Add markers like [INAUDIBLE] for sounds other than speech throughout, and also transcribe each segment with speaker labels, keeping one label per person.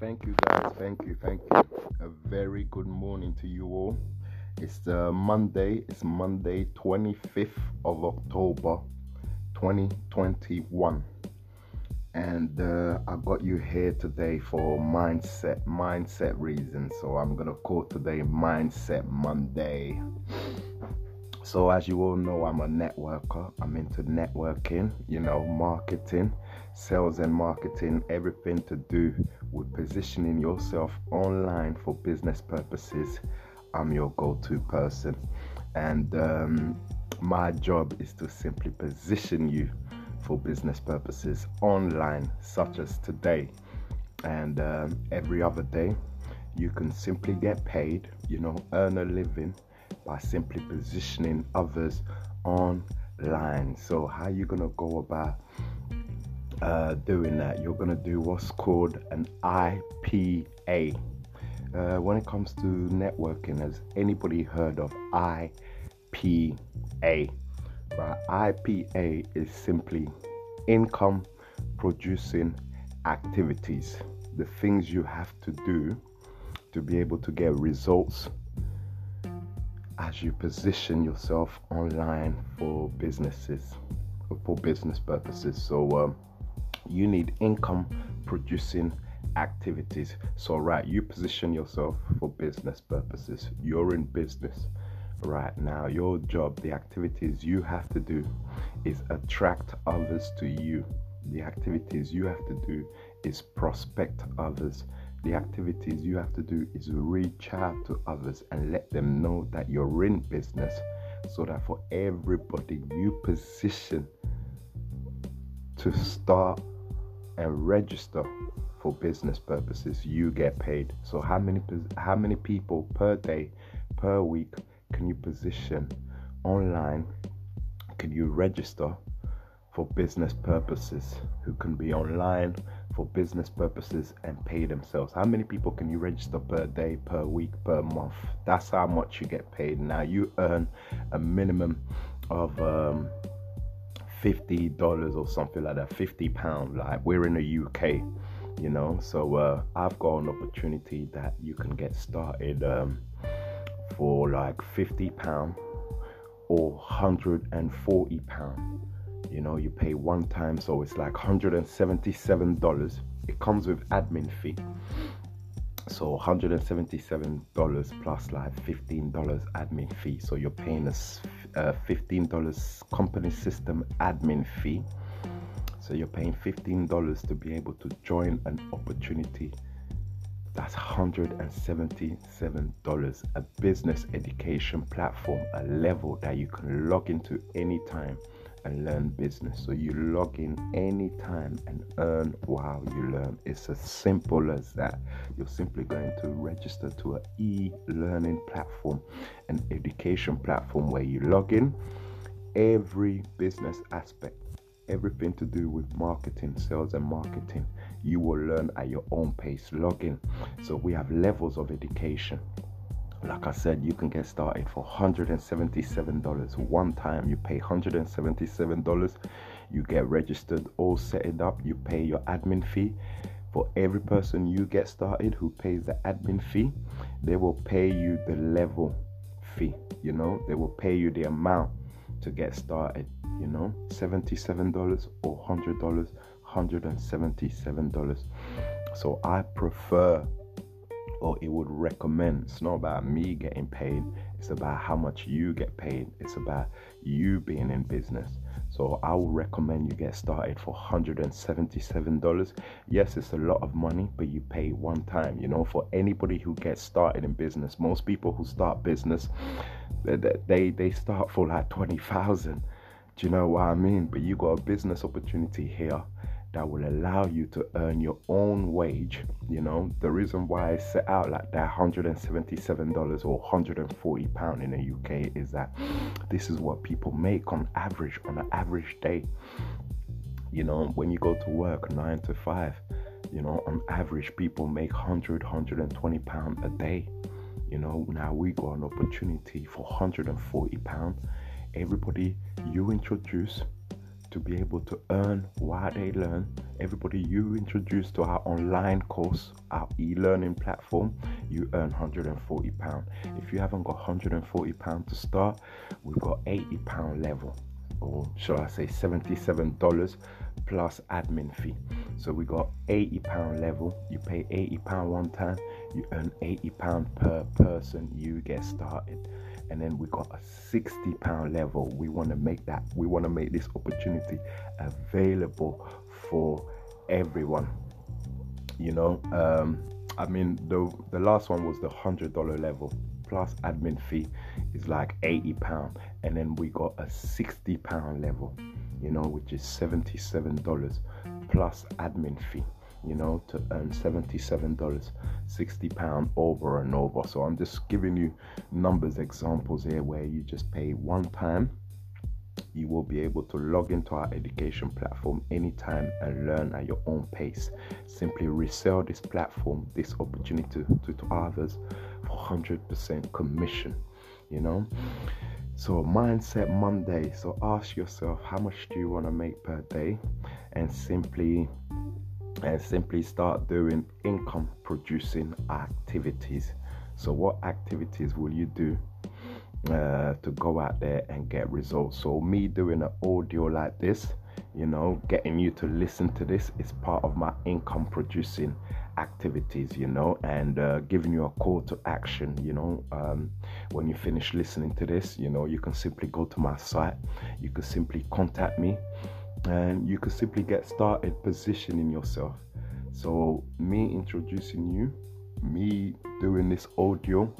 Speaker 1: Thank you, guys. Thank you. Thank you. A very good morning to you all. It's uh, Monday. It's Monday, 25th of October, 2021. And uh, I got you here today for mindset, mindset reasons. So I'm to call today Mindset Monday. So, as you all know, I'm a networker. I'm into networking, you know, marketing, sales and marketing, everything to do with positioning yourself online for business purposes. I'm your go to person. And um, my job is to simply position you for business purposes online, such as today and um, every other day. You can simply get paid, you know, earn a living by simply positioning others online. So, how you gonna go about uh, doing that? You're gonna do what's called an IPA. Uh, when it comes to networking, has anybody heard of IPA? Right, IPA is simply income producing activities, the things you have to do to be able to get results as you position yourself online for businesses or for business purposes so um, you need income producing activities. So right you position yourself for business purposes. You're in business right now. Your job the activities you have to do is attract others to you. The activities you have to do is prospect others. The activities you have to do is reach out to others and let them know that you're in business so that for everybody you position to start and register for business purposes you get paid so how many how many people per day per week can you position online can you register for business purposes who can be online for business purposes and pay themselves. How many people can you register per day, per week, per month? That's how much you get paid. Now you earn a minimum of um, fifty dollars or something like that, fifty pound. Like we're in the UK, you know. So uh, I've got an opportunity that you can get started um, for like fifty pound or hundred and forty pound you know you pay one time so it's like $177 it comes with admin fee so $177 plus like $15 admin fee so you're paying a uh, $15 company system admin fee. So you're paying $15 to be able to join an opportunity. That's $177 a business education platform a level that you can log into anytime and learn business. So you log in anytime and earn while you learn. It's as simple as that. You're simply going to register to an e-learning platform, an education platform where you log in every business aspect, everything to do with marketing, sales and marketing. You will learn at your own pace. Log in. So we have levels of education like I said, you can get started for $177 one time. You pay $177, you get registered, all set it up, you pay your admin fee. For every person you get started who pays the admin fee, they will pay you the level fee. You know, they will pay you the amount to get started. You know, $77 or $100, $177. So I prefer or it would recommend. It's not about me getting paid, it's about how much you get paid. It's about you being in business. So I will recommend you get started for $177. Yes, it's a lot of money, but you pay one time. You know, for anybody who gets started in business, most people who start business, they, they start for like 20,000. Do you know what I mean? But you got a business opportunity here that will allow you to earn your own wage. You know, the reason why I set out like that $177 or 140 pound in the UK is that this is what people make on average on an average day. You know, when you go to work nine to five, you know, on average people make 100, 120 pound a day. You know, now we got an opportunity for 140 pound. Everybody you introduce to be able to earn while they learn. Everybody you introduce to our online course, our e-learning platform, you earn 140 pound. If you haven't got 140 pound to start, we've got 80 pound level, or shall I say 77 dollars plus admin fee. So we got 80 pound level. You pay 80 pound one time, you earn 80 pound per person. You get started and then we got a 60 pound level. We want to make that we want to make this opportunity available for everyone you know? Um, i mean the the last one was the hundred dollar level plus admin fee is like 80 pound. And then we got a 60 pound level you know which is 77 dollars plus admin fee you know, to earn $77, 60 pound over and over. So I'm just giving you numbers, examples here where you just pay one time. You will be able to log into our education platform anytime and learn at your own pace. Simply resell this platform, this opportunity to, to others for 100% commission, you know. So, Mindset Monday. So, ask yourself how much do you want to make per day and simply and simply start doing income producing activities. So, what activities will you do uh, to go out there and get results? So, me doing an audio like this, you know, getting you to listen to this is part of my income producing activities, you know, and uh, giving you a call to action, you know. Um, when you finish listening to this, you know, you can simply go to my site, you can simply contact me and you could simply get started positioning yourself. So, me introducing you, me doing this audio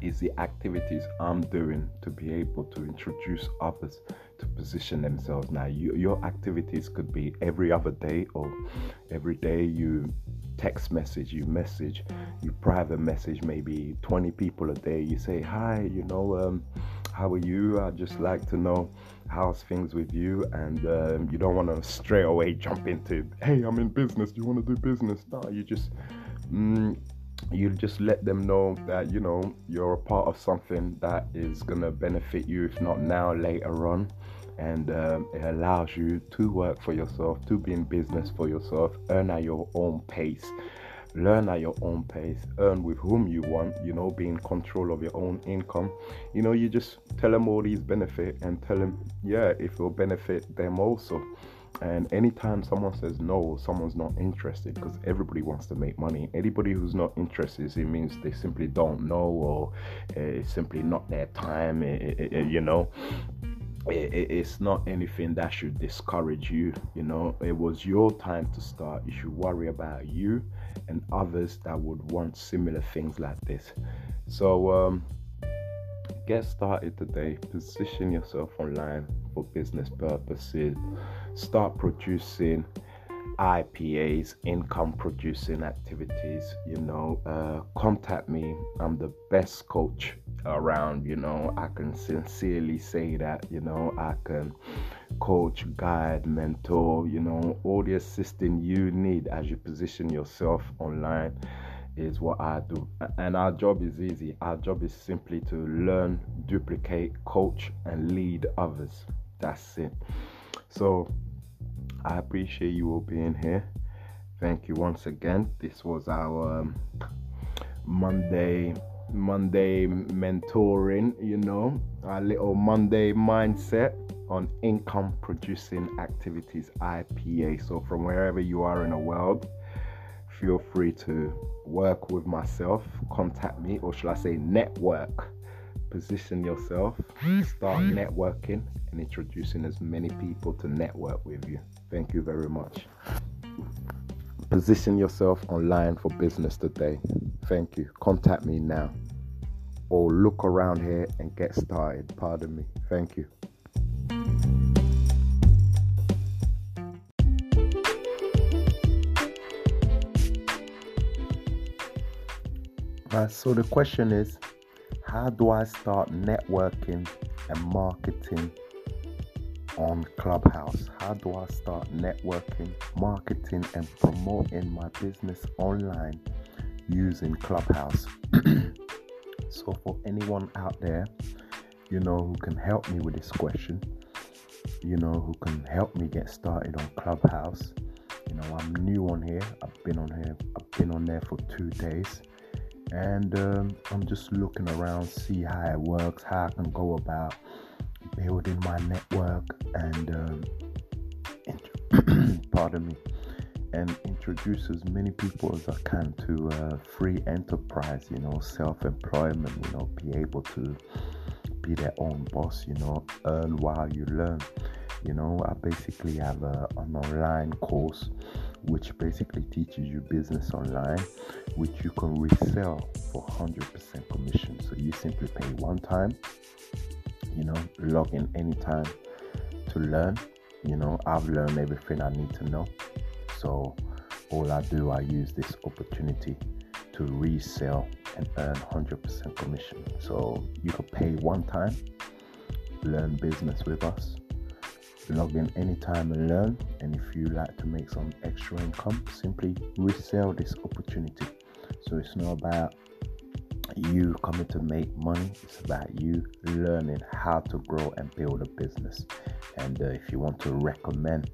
Speaker 1: is the activities I'm doing to be able to introduce others to position themselves. Now, you, your activities could be every other day or every day you text message, you message, you private message maybe 20 people a day. You say, Hi, you know, um, how are you? I'd just like to know how's things with you. And um, you don't want to straight away jump into, Hey, I'm in business. Do you want to do business? No, you just. Mm, you just let them know that you know you're a part of something that is gonna benefit you if not now later on and um, it allows you to work for yourself to be in business for yourself earn at your own pace learn at your own pace. Earn with whom you want you know be in control of your own income. You know you just tell them all these benefit and tell them yeah if it'll benefit them also. And anytime someone says no someone's not interested because everybody wants to make money. Anybody who's not interested it means they simply don't know or uh, it's simply not their time eh, eh, it, it, it, you know. It's not anything that should discourage you you know. It was your time to start. You should worry about you and others that would want similar things like this. So um, get started today. Position yourself online for business purposes. Start producing IPAs, income producing activities, you know, uh, contact me. I'm the best coach around, you know. I can sincerely say that, you know, I can coach, guide, mentor, you know, all the assisting you need as you position yourself online is what I do. And our job is easy. Our job is simply to learn, duplicate, coach, and lead others. That's it. So, I appreciate you all being here. Thank you once again. This was our um, Monday Monday mentoring, you know, our little Monday mindset on income producing activities IPA. So from wherever you are in the world, feel free to work with myself, contact me, or shall I say network position yourself, start networking, and introducing as many people to network with you. Thank you very much. Position yourself online for business today. Thank you. Contact me now or look around here and get started. Pardon me. Thank you. Uh, so the question is how do I start networking and marketing on Clubhouse? How do I start networking, marketing, and promoting my business online using Clubhouse? [CLEARS THROAT] so, for anyone out there, you know, who can help me with this question, you know, who can help me get started on Clubhouse. You know, I'm new on here. I've been on here. I've been on there for two days, and um, I'm just looking around, see how it works, how I can go about building my network, and um, [CLEARS THROAT] pardon me, and introduce as many people as I can to uh, free enterprise. You know, self-employment. You know, be able to be their own boss. You know, earn while you learn. You know, I basically have a, an online course which basically teaches you business online, which you can resell for 100% commission. So you simply pay one time, you know, log in anytime to learn. You know, I've learned everything I need to know. So all I do, I use this opportunity to resell and earn 100% commission. So you can pay one time, learn business with us, log in anytime and learn. And if you like to make some extra income, simply resell this opportunity. So it's not about you coming to make money, it's about you learning how to grow and build a business. And uh, if you want to recommend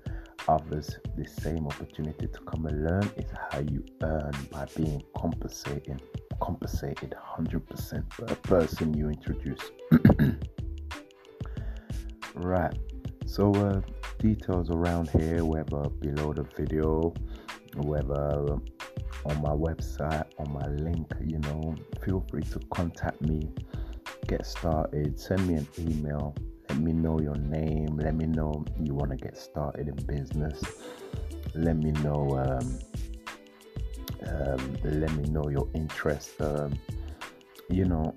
Speaker 1: others the same opportunity to come and learn, it's how you earn by being compensating compensated 100% per person you introduce. [CLEARS THROAT] right so uh, details around here whether below the video whether on my website on my link you know feel free to contact me get started send me an email let me know your name let me know you want to get started in business let me know um, um, let me know your interest um, you know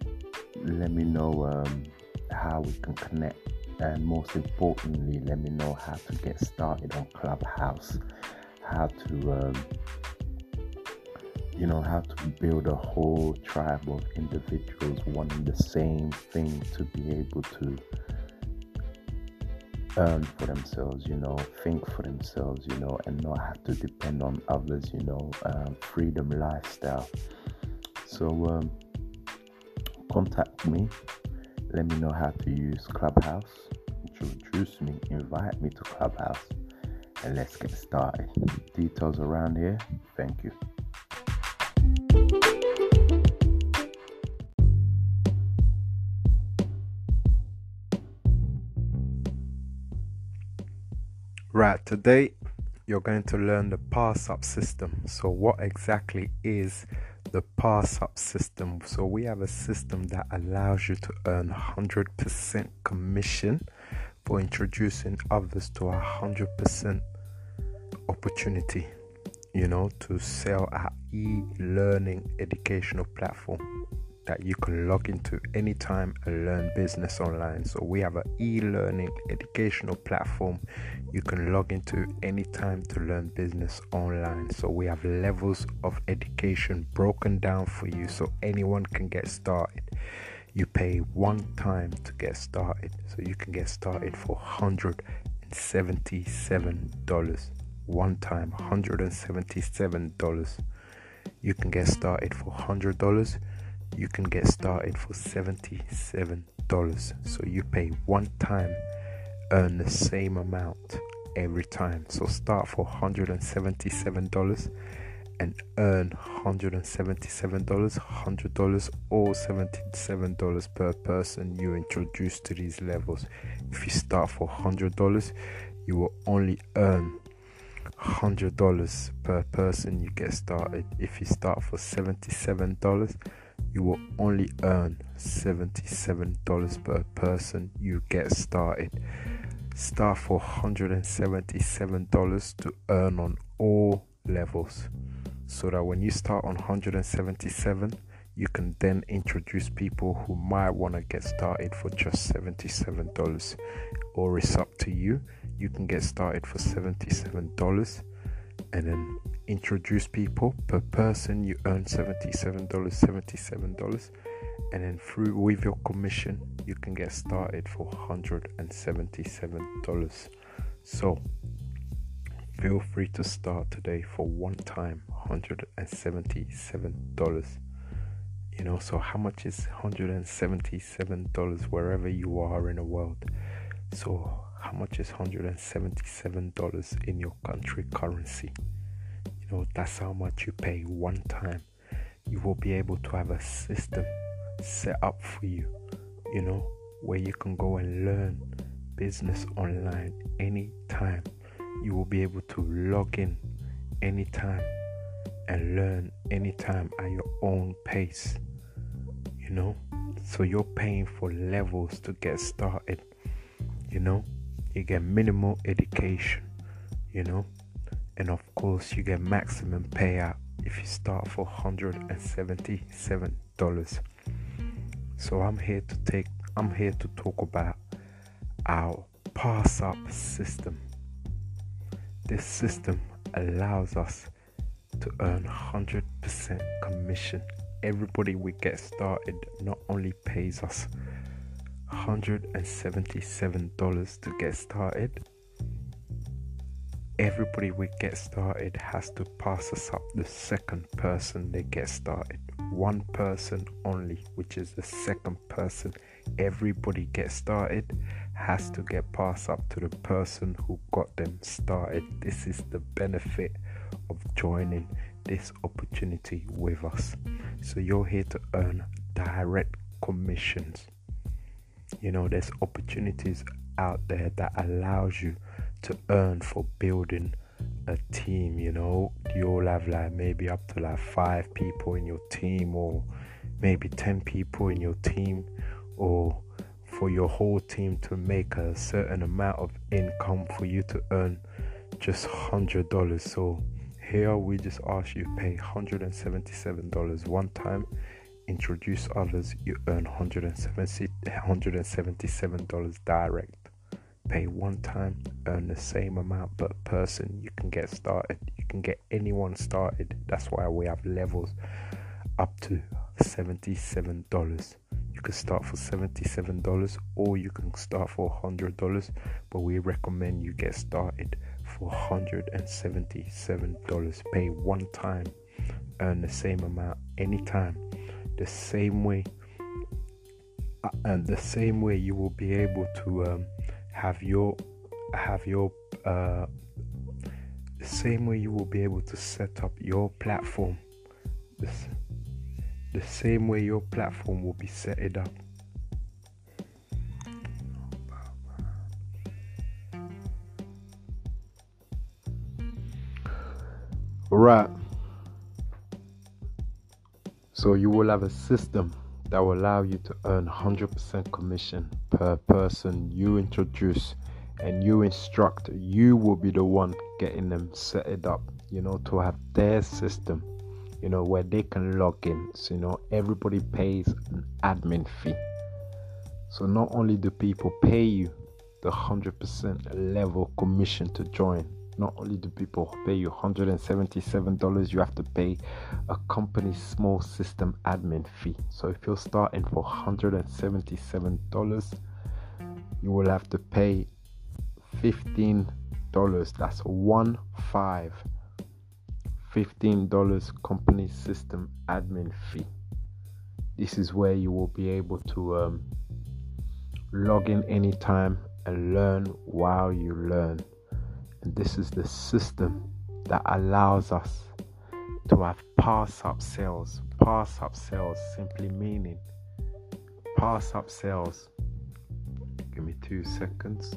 Speaker 1: let me know um, how we can connect and most importantly, let me know how to get started on Clubhouse, how to, um, you know, how to build a whole tribe of individuals wanting the same thing to be able to earn for themselves, you know, think for themselves, you know, and not have to depend on others, you know, um, freedom lifestyle. So, um, contact me let me know how to use Clubhouse. Introduce me, invite me to Clubhouse, and let's get started. Details around here. Thank you. Right, today you're going to learn the pass up system. So, what exactly is the pass up system. So we have a system that allows you to earn 100% commission for introducing others to a 100% opportunity, you know, to sell our e-learning educational platform that you can log into anytime and learn business online. So we have an e-learning educational platform you can log into anytime to learn business online. So we have levels of education broken down for you so anyone can get started. You pay one time to get started. So you can get started for $177. One time, $177. You can get started for $100 you can get started for $77. So you pay one time, earn the same amount every time. So start for $177 and earn $177, $100 or $77 per person you introduce to these levels. If you start for $100, you will only earn $100 per person you get started. If you start for $77, you will only earn $77 per person you get started. Start for $177 to earn on all levels. So that when you start on 177 you can then introduce people who might want to get started for just $77 or it's up to you. You can get started for $77 and then introduce people per person you earn $77 $77 and then through with your commission you can get started for $177 so feel free to start today for one time $177 you know so how much is $177 wherever you are in the world? So how much is $177 in your country currency? You know, that's how much you pay one time. You will be able to have a system set up for you, you know, where you can go and learn business online anytime. You will be able to log in anytime and learn anytime at your own pace, you know. So you're paying for levels to get started, you know. You get minimal education, you know, and of course, you get maximum payout if you start for $177. So I'm here to take I'm here to talk about our pass up system. This system allows us to earn 100% commission. Everybody we get started not only pays us $177 to get started, everybody we get started has to pass us up the second person they get started. One person only, which is the second person everybody gets started, has to get passed up to the person who got them started. This is the benefit of joining this opportunity with us. So you're here to earn direct commissions. You know, there's opportunities out there that allows you to earn for building a team. You know, you'll have like maybe up to like five people in your team, or maybe ten people in your team, or for your whole team to make a certain amount of income for you to earn just hundred dollars. So here we just ask you pay $177 one time introduce others you earn $177 direct. Pay one time earn the same amount per person. You can get started. You can get anyone started. That's why we have levels up to $77 you can start for $77 or you can start for $100 but we recommend you get started for $177 pay one time earn the same amount anytime the same way uh, and the same way you will be able to um, have your have your uh, the same way you will be able to set up your platform this, the same way your platform will be set it up
Speaker 2: Right. So you will have a system that will allow you to earn 100% commission per person you introduce and you instruct. You will be the one getting them set it up, you know, to have their system, you know, where they can log in. So, you know, everybody pays an admin fee. So not only do people pay you the 100% level commission to join, not only do people pay you $177, you have to pay a company small system admin fee. So if you're starting for $177, you will have to pay $15. That's one five. $15 company system admin fee. This is where you will be able to um, log in anytime and learn while you learn. And this is the system that allows us to have pass up sales. Pass up sales simply meaning pass up sales. Give me two seconds.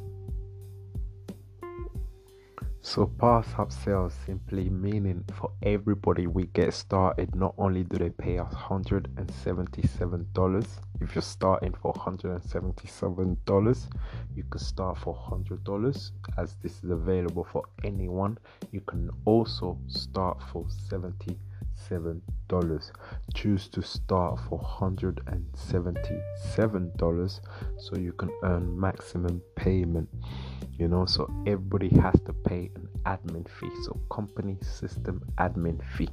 Speaker 2: So pass up sales simply meaning for everybody we get started, not only do they pay us $177, if you're starting for $177, you can start for $100 as this is available for anyone. You can also start for 70 $177 choose to start for $177 so you can earn maximum payment you know. So everybody has to pay an admin fee. So company system admin fee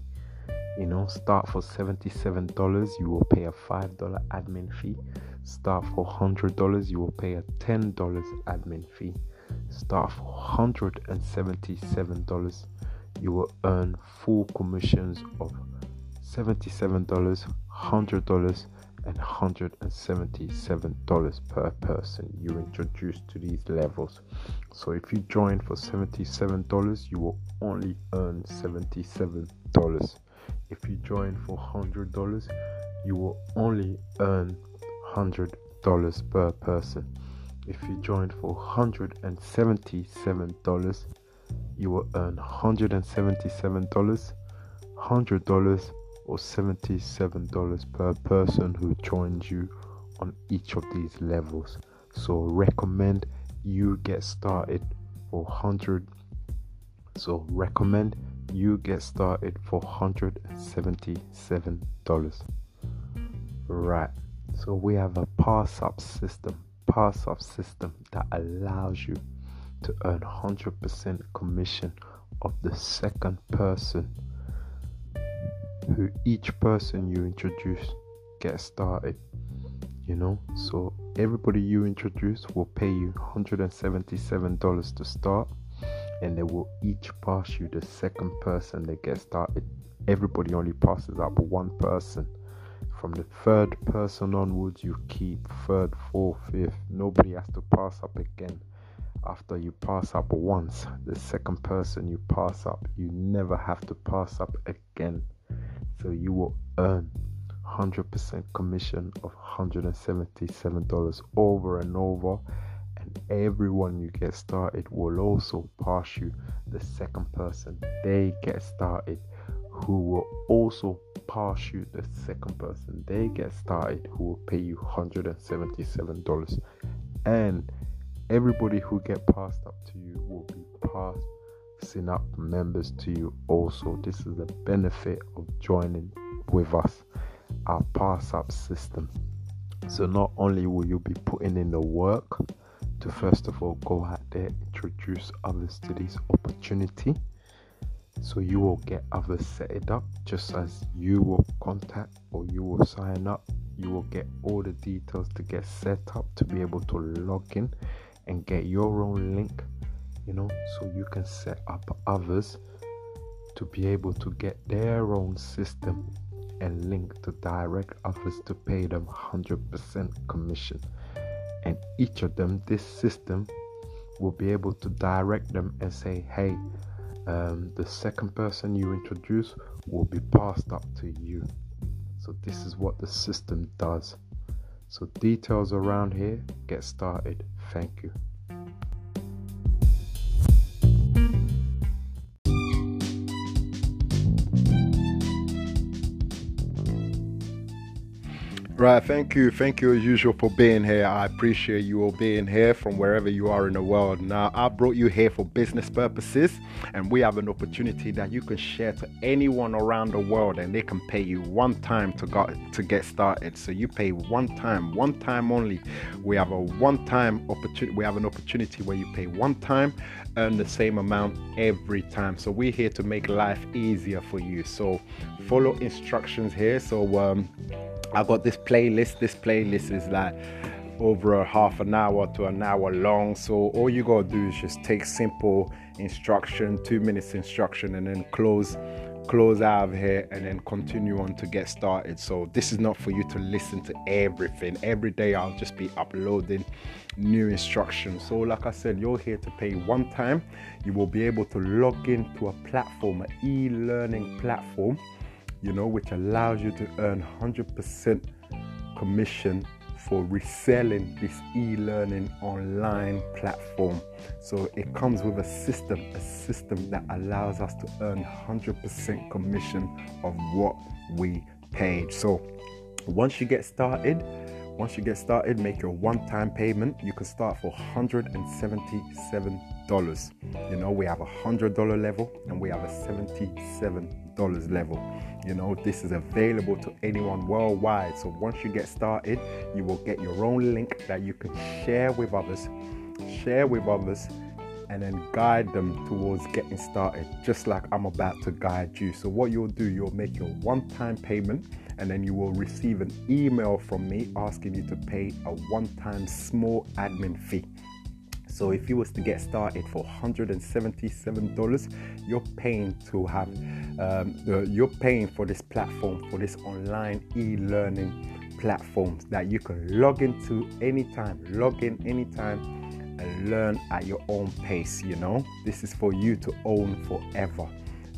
Speaker 2: you know. Start for $77 you will pay a $5 admin fee. Start for $100 you will pay a $10 admin fee. Start for $177 you will earn full commissions of $77 $100
Speaker 1: and $177 per person you introduced to these levels. So if you join for $77, you will only earn $77. If you join for $100, you will only earn $100 per person. If you join for $177, you will earn $177, $100 or $77 per person who joins you on each of these levels. So recommend you get started for 100 so recommend you get started for $177 right so we have a pass up system pass up system that allows you to earn 100% commission of the second person who each person you introduce gets started you know? So everybody you introduce will pay you $177 to start and they will each pass you the second person that gets started. Everybody only passes up one person. From the third person onwards you keep third fourth fifth. Nobody has to pass up again after you pass up once the second person you pass up you never have to pass up again. So you will earn 100% commission of $177 over and over and everyone you get started will also pass you the second person they get started who will also pass you the second person they get started who will pay you $177 and everybody who get passed up to you will be passing up members to you also. This is the benefit of joining with us our pass up system. So not only will you be putting in the work to first of all go out there introduce others to this opportunity so you will get others set it up just as you will contact or you will sign up. You will get all the details to get set up to be able to log in and get your own link you know so you can set up others to be able to get their own system and link to direct others to pay them 100% commission. And each of them this system will be able to direct them and say hey um, the second person you introduce will be passed up to you. So this is what the system does. So details around here get started thank you
Speaker 3: Right, thank you, thank you as usual for being here. I appreciate you all being here from wherever you are in the world. Now, I brought you here for business purposes, and we have an opportunity that you can share to anyone around the world, and they can pay you one time to go to get started. So you pay one time, one time only. We have a one-time opportunity. We have an opportunity where you pay one time, earn the same amount every time. So we're here to make life easier for you. So follow instructions here. So um, I got this playlist. This playlist is like over a half an hour to an hour long. So all you gotta do is just take simple instruction, two minutes instruction, and then close close out of here and then continue on to get started. So this is not for you to listen to everything. Every day I'll just be uploading new instructions. So like I said, you're here to pay one time. You will be able to log into a platform, an e-learning platform you know, which allows you to earn 100% commission for reselling this e-learning online platform. So it comes with a system, a system that allows us to earn 100% commission of what we paid. So once you get started, once you get started, make your one-time payment. You can start for $177. You know, we have a $100 level and we have a $77 level. You know, this is available to anyone worldwide. So once you get started, you will get your own link that you can share with others, share with others, and then guide them towards getting started, just like I'm about to guide you. So, what you'll do, you'll make your one time payment and then you will receive an email from me asking you to pay a one time small admin fee. So if you was to get started for $177, you're paying to have um, you're paying for this platform for this online e-learning
Speaker 1: platforms that you can log into anytime, log in anytime and learn at your own pace. You know, this is for you to own forever.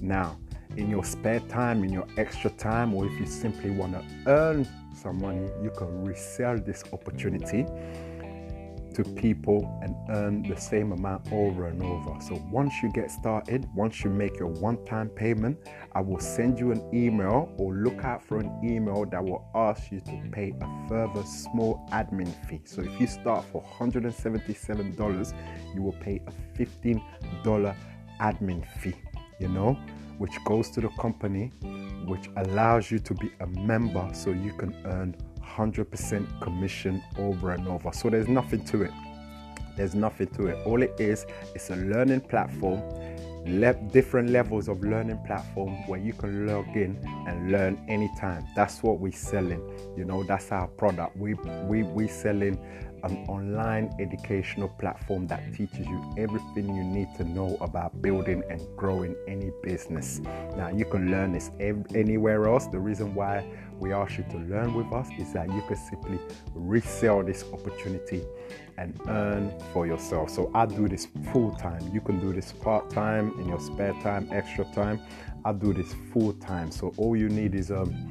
Speaker 1: Now, in your spare time, in your extra time, or if you simply want to earn some money, you can resell this opportunity to people and earn the same amount over and over. So once you get started, once you make your one time payment, I will send you an email or look out for an email that will ask you to pay a further small admin fee. So if you start for $177, you will pay a $15 admin fee, you know, which goes to the company, which allows you to be a member so you can earn 100% commission over and over. So there's nothing to it. There's nothing to it. All it is, it's a learning platform, le- different levels of learning platform where you can log in and learn anytime. That's what we're selling. You know, that's our product. We we we selling an online educational platform that teaches you everything you need to know about building and growing any business. Now, you can learn this ev- anywhere else. The reason why we ask you to learn with us is that you can simply resell this opportunity and earn for yourself. So I do this full time. You can do this part time in your spare time, extra time. I do this full time. So all you need is um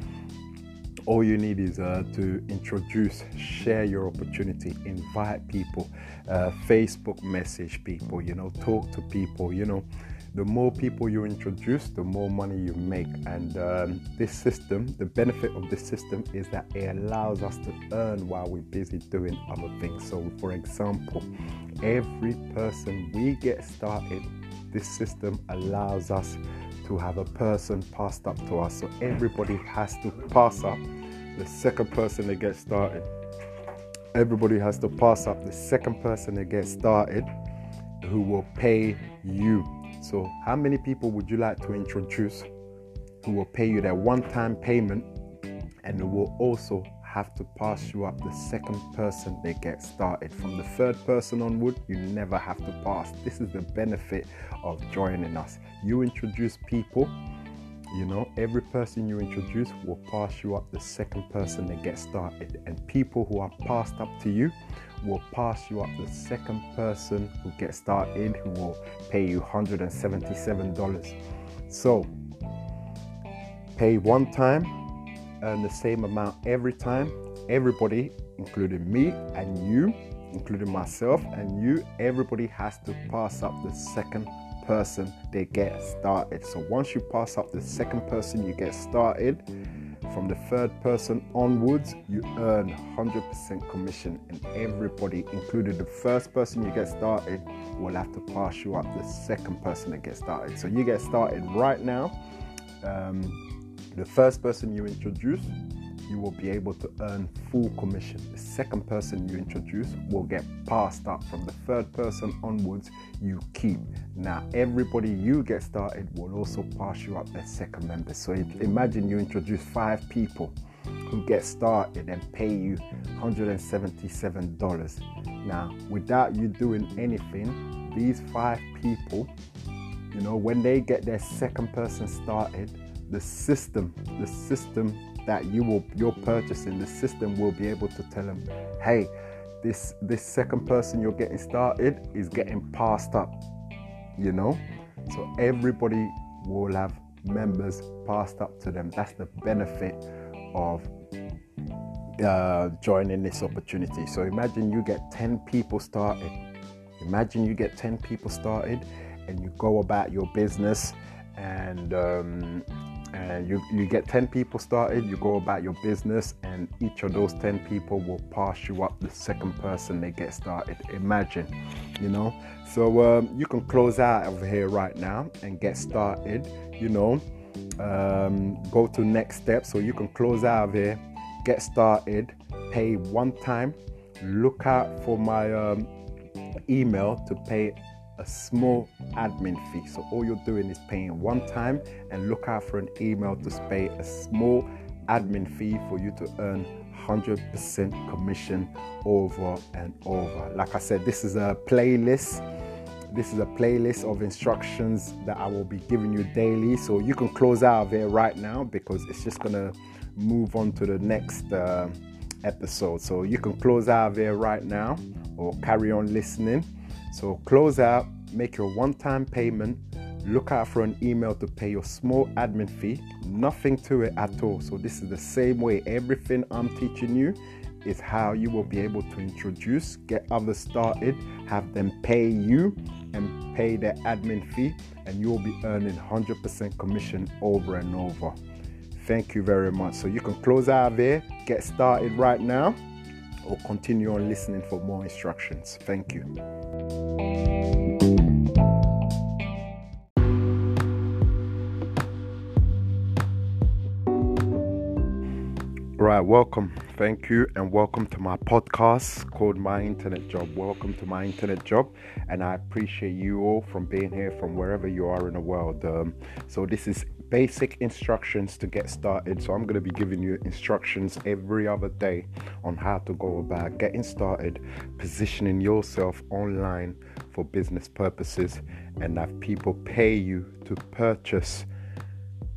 Speaker 1: all you need is uh, to introduce, share your opportunity, invite people, uh, Facebook message people, you know, talk to people, you know. The more people you introduce, the more money you make. And um, this system, the benefit of this system is that it allows us to earn while we're busy doing other things. So, for example, every person we get started, this system allows us to have a person passed up to us. So everybody has to pass up the second person that gets started. Everybody has to pass up the second person that gets started who will pay you. So, how many people would you like to introduce who will pay you that one time payment and who will also have to pass you up the second person they get started. From the third person onward, you never have to pass. This is the benefit of joining us. You introduce people, you know, every person you introduce will pass you up the second person they get started. And people who are passed up to you will pass you up the second person who gets started, who will pay you $177. So, pay one time earn the same amount every time. Everybody, including me and you, including myself and you, everybody has to pass up the second person they get started. So once you pass up the second person you get started, from the third person onwards, you earn 100% commission, and everybody, including the first person you get started, will have to pass you up the second person that gets started. So you get started right now. Um, the first person you introduce, you will be able to earn full commission. The second person you introduce will get passed up. From the third person onwards, you keep. Now, everybody you get started will also pass you up their second member. So imagine you introduce five people who get started and pay you $177. Now, without you doing anything, these five people, you know, when they get their second person started, the system, the system that you will you're purchasing, the system will be able to tell them, hey, this this second person you're getting started is getting passed up. You know? So everybody will have members passed up to them. That's the benefit of uh, joining this opportunity. So imagine you get 10 people started. Imagine you get 10 people started and you go about your business and um, and you, you get 10 people started, you go about your business, and each of those 10 people will pass you up the second person they get started. Imagine, you know. So um, you can close out over here right now and get started, you know. Um, go to next step. So you can close out of here, get started, pay one time. Look out for my um, email to pay a small admin fee. So all you're doing is paying one time and look out for an email to pay a small admin fee for you to earn 100% commission over and over. Like I said, this is a playlist. This is a playlist of instructions that I will be giving you daily. So you can close out of here right now because it's just gonna move on to the next uh,
Speaker 4: episode. So you can close out of there right now or carry on listening. So close out, make your one time payment, look out for an email to pay your small admin fee, nothing to it at all. So this is the same way everything I'm teaching you is how you will be able to introduce, get others started, have them pay you and pay their admin fee, and you will be earning 100% commission over and over. Thank you very much. So you can close out there, get started right now, or continue on listening for more instructions. Thank you. Right, welcome. Thank you, and welcome to my podcast called My Internet Job. Welcome to My Internet Job, and I appreciate you all from being here from wherever you are in the world. Um, so, this is basic instructions to get started. So, I'm going to be giving you instructions every other day on how to go about getting started, positioning yourself online for business purposes, and have people pay you to purchase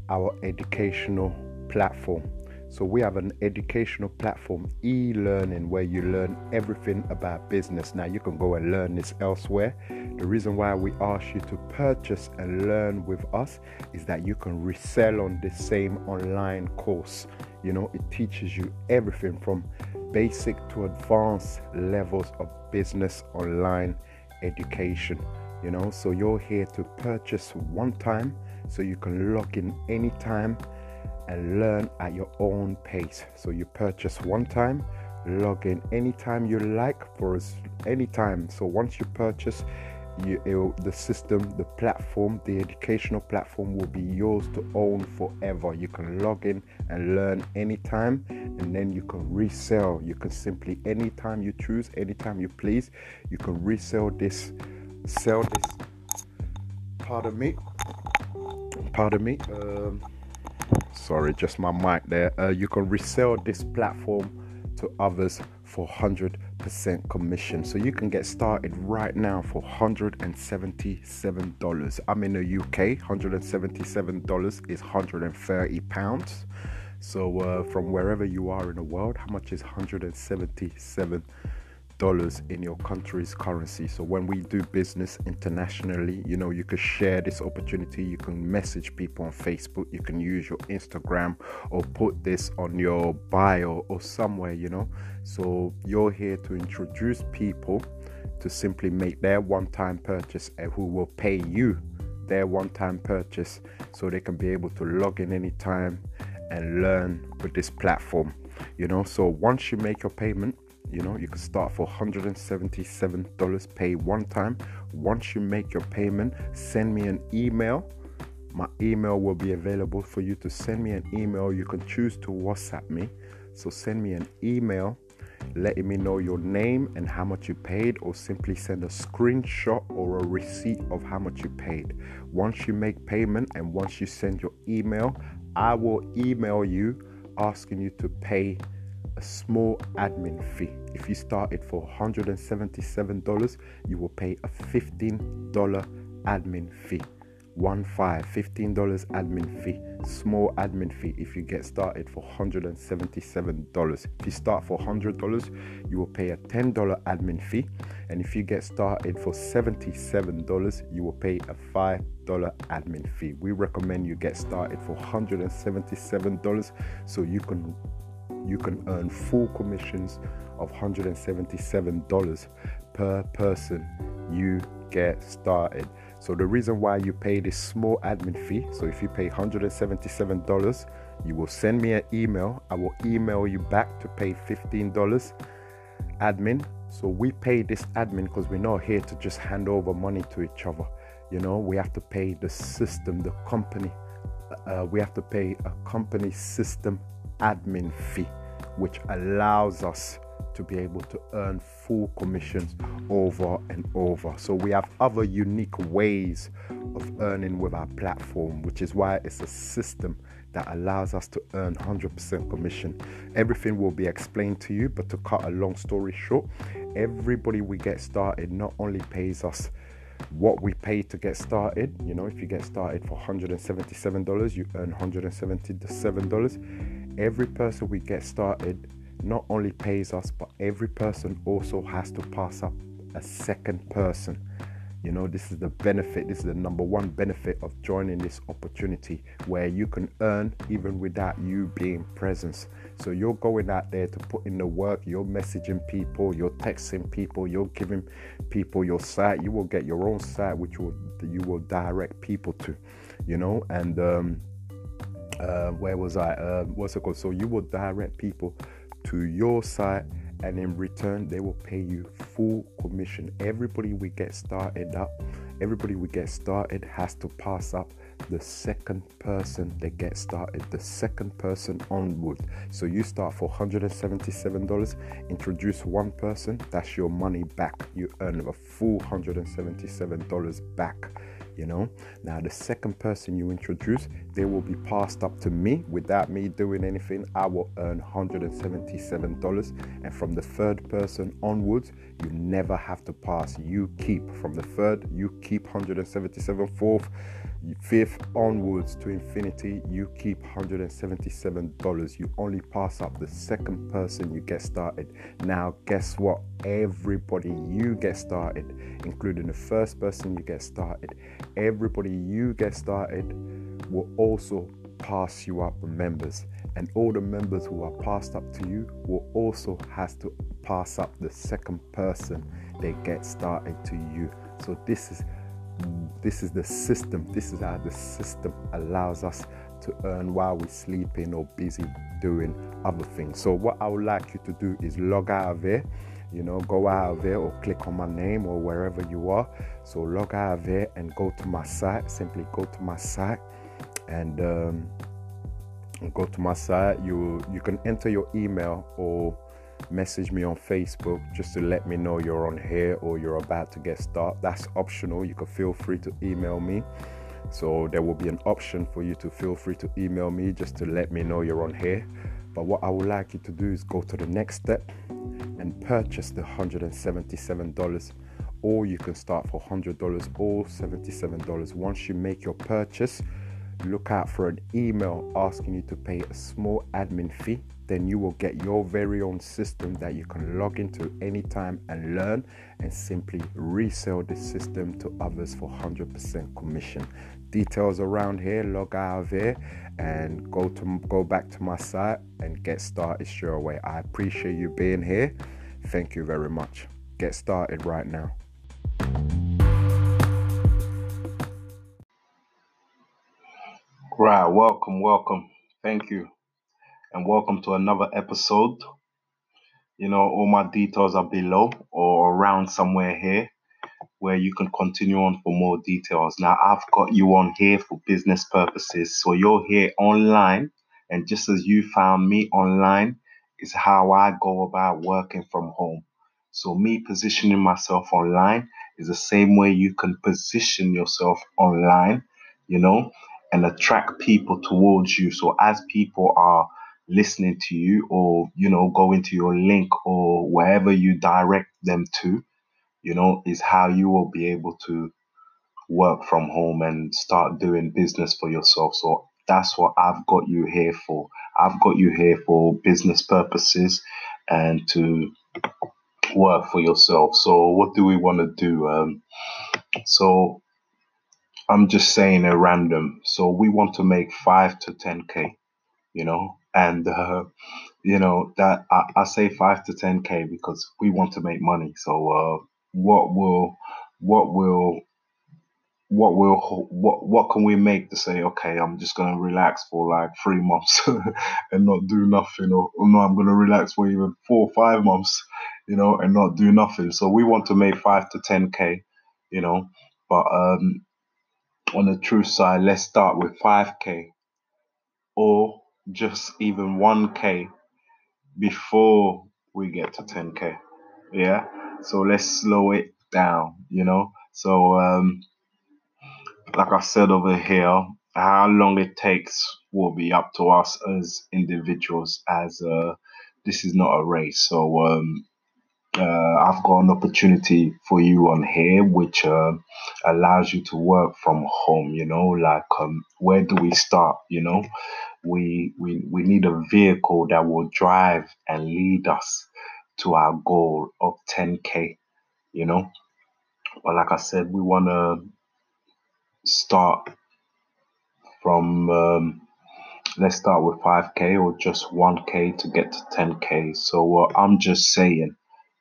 Speaker 4: our educational platform. So we have an educational platform, e-learning, where you learn everything about business. Now you can go and learn this elsewhere. The reason why we ask you to purchase and learn with us is that you can resell on the same online course. You know, it teaches you everything from basic to advanced levels of business online education. You know, so you're here to purchase one time so you can log in anytime and learn at your own pace. So you purchase one time, log in anytime you like for any time. So once you purchase, you, the system, the platform, the educational platform will be yours to own forever. You can log in and learn anytime, and then you can resell. You can simply, anytime you choose, anytime you please, you can resell this, sell this. Pardon me. Pardon me. Um, sorry just my mic there. Uh, you can resell this platform to others for 100% commission. So you can get started right now for $177 i'm in the uk $177 is 130 pounds. So uh, from wherever you are in the world how much is 177 dollars in your country's currency. So when we do business internationally, you know, you can share this opportunity. You can message people on Facebook. You can use your Instagram or put this on your bio or somewhere, you know. So you're here to introduce people to simply make their one time purchase and who will pay you their one time purchase so they can be able to log in anytime and learn with this platform. You know, so once you make your payment, you know, you can start for $177, pay one time. Once you make your payment, send me an email. My email will be available for you to send me an email. You can choose to WhatsApp me. So send me an email letting me know your name and how much you paid, or simply send a screenshot or a receipt of how much you paid. Once you make payment and once you send your email, I will email you asking you to pay a small admin fee. If you start it for $177, you will pay a $15 admin fee. One five, $15 admin fee, small admin fee if you get started for $177. If you start for $100, you will pay a $10 admin fee. And if you get started for $77, you will pay a $5 admin fee. We recommend you get started for $177 so you can you can earn full commissions of $177 per person you get started. So the reason why you pay this small admin fee, so if you pay $177, you will send me an email. I will email you back to pay $15 admin. So we pay this admin because we're not here to just hand over money to each other. You know, we have to pay the system, the company. Uh, we have to pay a company system admin fee, which allows us to be able to earn full commissions over and over. So we have other unique ways of earning with our platform, which is why it's a system that allows us to earn 100% commission. Everything will be explained to you, but to cut a long story short, everybody we get started not only pays us what we pay to get started. You know, if you get started for $177, you earn $177. Every person we get started not only pays us, but every person also has to pass up a second person. You know, this is the benefit, this is the number one benefit of joining this opportunity where you can earn even without you being present. So you're going out there to put in the work, you're messaging people, you're texting people, you're giving people your site. You will get your own site, which will you will direct people to, you know, and um, uh, where was I? Uh, what's it called? So you will direct people to your site and in return they will pay you full commission everybody we get started up everybody we get started has to pass up the second person that gets started the second person onward so you start for $177 introduce one person that's your money back you earn a full $177 back you know now the second person you introduce they will be passed up to me. Without me doing anything i will earn $177 and from the third person onwards you never have to pass. You keep from the third you keep 177 fourth fifth onwards to infinity you keep $177 you only pass up the second person you get started. Now guess what? Everybody you get started including the first person you get started everybody you get started will also pass you up the members and all the members who are passed up to you will also has to pass up the second person they get started to you so this is this is the system. This is how the system allows us to earn while we're sleeping or busy doing other things. So, what I would like you to do is log out of there, you know, go out of there or click on my name or wherever you are. So, log out of there and go to my site. Simply go to my site and um, go to my site. You you can enter your email or message me on Facebook just to let me know you're on here or you're about to get started. That's optional. You can feel free to email me. So there will be an option for you to feel free to email me just to let me know you're on here. But what I would like you to do is go to the next step and purchase the $177 or you can start for $100 or $77. Once you make your purchase, look out for an email asking you to pay a small admin fee then you will get your very own system that you can log into anytime and learn and simply resell the system to others for 100% commission. Details around here log out of here and go to go back to my site and get started straight away. I appreciate you being here. Thank you very much. Get started right now
Speaker 1: right welcome welcome thank you and welcome to another episode. You know, all my details are below or around somewhere here where you can continue on for more details. Now, I've got you on here for business purposes. So you're here online, and just as you found me online, is how I go about working from home. So, me positioning myself online is the same way you can position yourself online, you know, and attract people towards you. So, as people are listening to you or you know going to your link or wherever you direct them to you know is how you will be able to work from home and start doing business for yourself. So that's what I've got you here for. I've got you here for business purposes and to work for yourself. So what do we want to do? Um, so I'm just saying a random so we want to make 5 to 10k you know and uh, you know that I, I say five to ten k because we want to make money. So uh, what will what will what will what what can we make to say okay i'm just going to relax for like three months [LAUGHS] and not do nothing or, or no i'm going to relax for even four or five months you know and not do nothing so we want to make 5 to 10k you know but um on the true side let's start with 5k or just even 1k before we get to 10k yeah? So let's slow it down you know? So um like i said over here how long it takes will be up to us as individuals as uh this is not a race. So um uh, I've got an opportunity for you on here which uh, allows you to work from home. You know, like um, where do we start? You know, we we we need a vehicle that will drive and lead us to our goal of 10k. You know, but like I said, we want to start from um, let's start with 5k or just 1k to get to 10k. So uh, I'm just saying,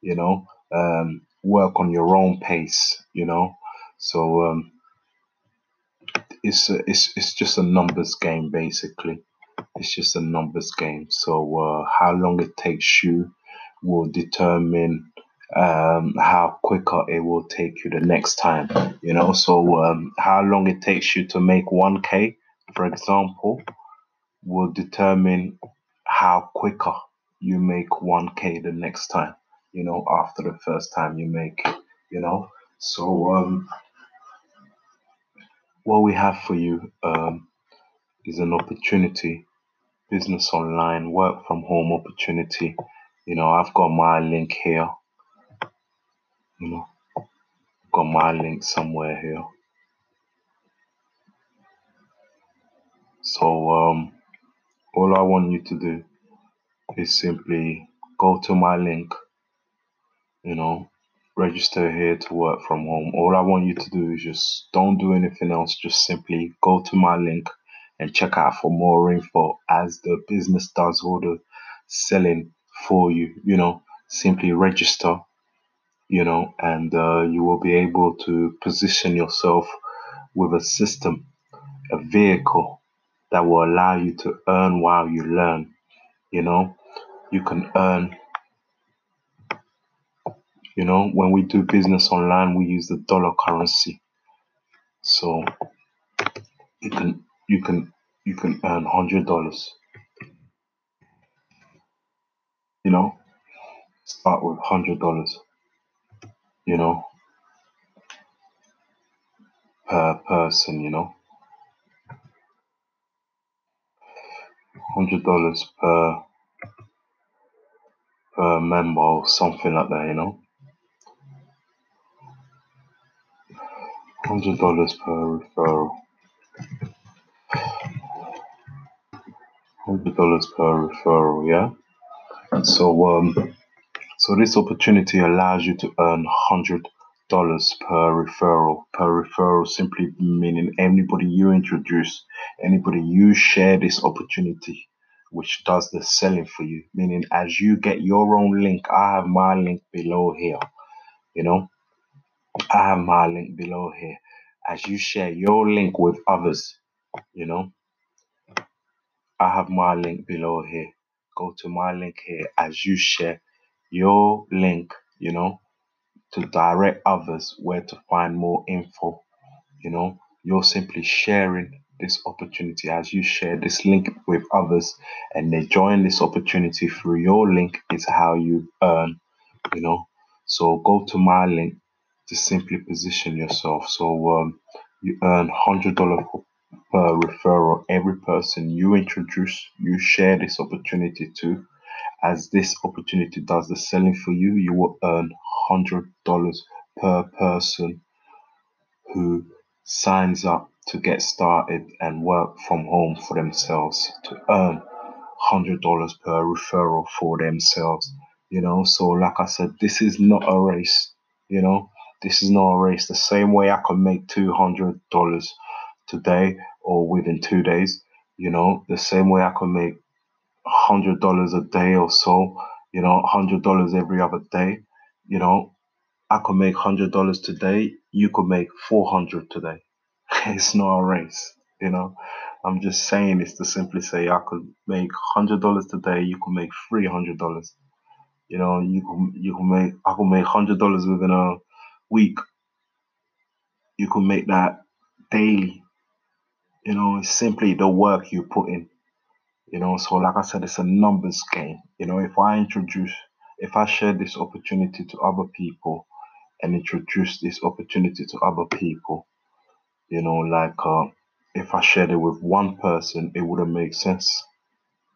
Speaker 1: you know, um, work on your own pace. You know, so um, it's it's it's just a numbers game basically. It's just a numbers game. So uh, how long it takes you will determine um, how quicker it will take you the next time. You know, so um, how long it takes you to make 1k, for example, will determine how quicker you make 1k the next time. You know, after the first time you make. You know, so um, what we have for you um, is an opportunity business online, work from home opportunity. You know, I've got my link here. You know, got my link somewhere here. So um, all I want you to do is simply go to my link. You know, register here to work from home. All I want you to do is just don't do anything else. Just simply go to my link and check out for more info as the business does all the selling for you. You know, simply register, you know, and uh, you will be able to position yourself with a system, a vehicle that will allow you to earn while you learn. You know, you can earn. You know, when we do business online, we use the dollar currency. So you can you can you can earn hundred dollars. You know, start with hundred dollars. You know, per person. You know, hundred dollars per per member or something like that. You know, hundred dollars per referral. Hundred dollars per referral. Yeah. So um, so this opportunity allows you to earn hundred dollars per referral. Per referral simply meaning anybody you introduce, anybody you share this opportunity, which does the selling for you. Meaning as you get your own link, I have my link below here. You know, I have my link below here. As you share your link with others, you know, I have my link below here. Go to my link here as you share your link, you know, to direct others where to find more info. You know, you're simply sharing this opportunity as you share this link with others and they join this opportunity through your link is how you earn, you know. So go to my link to simply position yourself. So um, you earn hundred dollars per referral every person you introduce, you share this opportunity to as this opportunity does the selling for you, you will earn hundred dollars per person who signs up to get started and work from home for themselves to earn hundred dollars per referral for themselves. You know, so like I said, this is not a race. You know, this is not a race. The same way I can make two hundred dollars today or within two days, you know, the same way I can make hundred dollars a day or so, you know, hundred dollars every other day, you know, I could make hundred dollars today, you could make four hundred today. [LAUGHS] it's not a race, you know. I'm just saying this to simply say I could make hundred dollars today, you could make three hundred dollars. You know, you can you can make I could make hundred dollars within a week. You can make that daily. You know, it's simply the work you put in. You know, so like I said, it's a numbers game. You know, if I introduce, if I share this opportunity to other people and introduce this opportunity to other people, you know, like uh, if I shared it with one person, it wouldn't make sense.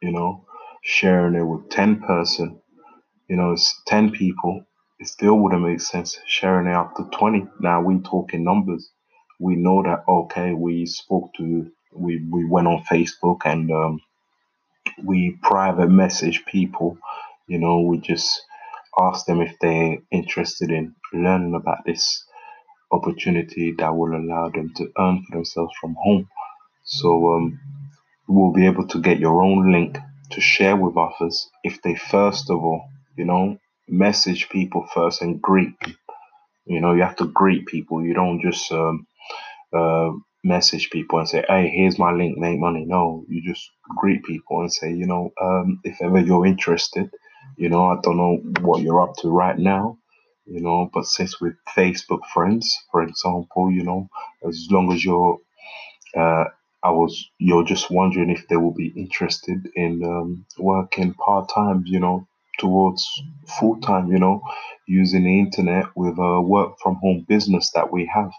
Speaker 1: You know, sharing it with 10 person, you know, it's 10 people, it still wouldn't make sense sharing up to 20. Now we talking numbers. We know that, okay, we spoke to, we, we went on Facebook and um, we private message people, you know, we just ask them if they're interested in learning about this opportunity that will allow them to earn for themselves from home. So um, you will be able to get your own link to share with others if they first of all, you know, message people first and greet. You know, you have to greet people. You don't just um, uh, message people and say, "Hey, here's my link, make money." No, you just greet people and say, you know, um, if ever you're interested, you know, I don't know what you're up to right now, you know, but since we're Facebook friends, for example, you know, as long as you're uh, I was you're just wondering if they will be interested in um, working part time, you know, towards full time, you know, using the internet with a work from home business that we have.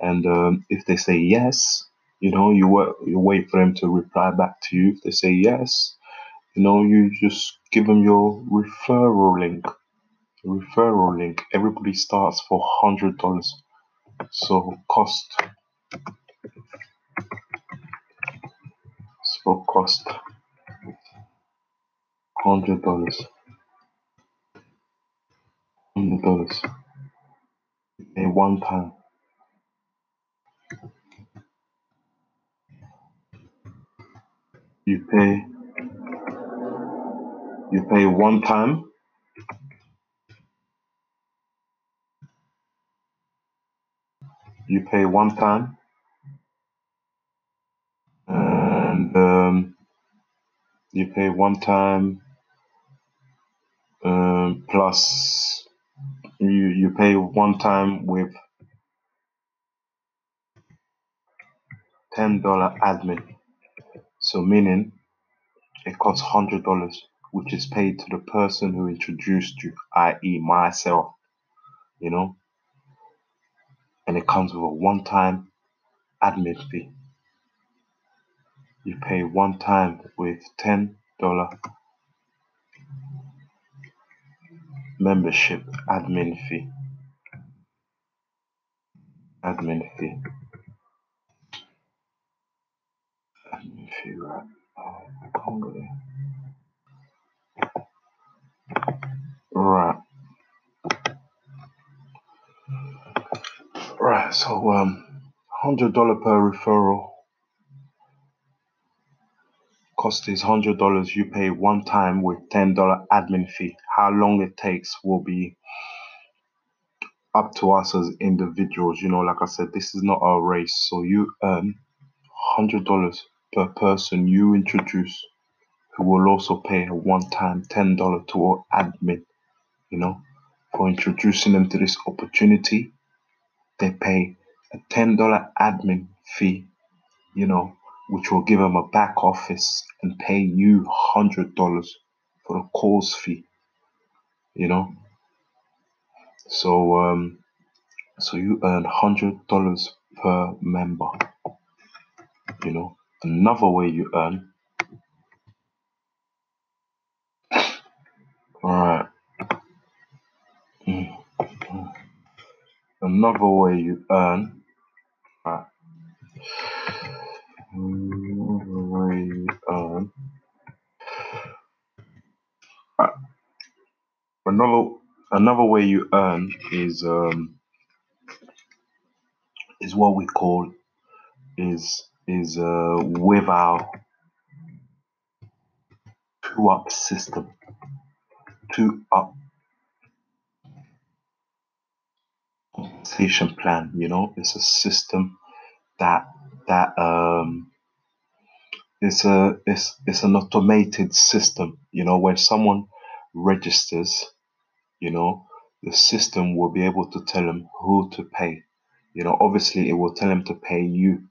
Speaker 1: And um, if they say yes, you know, you work, you wait for them to reply back to you. If they say yes, you know, you just give them your referral link. Referral link. Everybody starts for hundred dollars. So cost so cost hundred dollars. Dollars. Pay one time. You pay you pay one time. You pay one time and um, you pay one time um, plus pay one time with ten dollar admin. So meaning it costs hundred dollars, which is paid to the person who introduced you, i.e. myself, you know, and it comes with a one time admin fee. You pay one time with ten dollar membership admin fee. Admin fee. Admin fee, right? Oh, I can't go there. Right, right. So um, hundred dollar per referral. Cost is hundred dollars. You pay one time with ten dollar admin fee. How long it takes will be up to us as individuals. You know, like I said, this is not a race. So you earn hundred dollars per person you introduce, who will also pay a one time ten dollar to admin. You know, for introducing them to this opportunity, they pay a ten dollar admin fee. You know, which will give them a back office and pay you hundred dollars for a course fee. You know, so um, so you earn hundred dollars per member. You know, another way you earn. All right. mm. Another way you earn. Right. Another way you earn. Another another way you earn is um is what we call is is uh with our two up system. Two up compensation plan. You know, it's a system that that um it's a it's it's an automated system. You know, when someone registers, you know, the system will be able to tell them who to pay. You know, obviously it will tell them to pay you,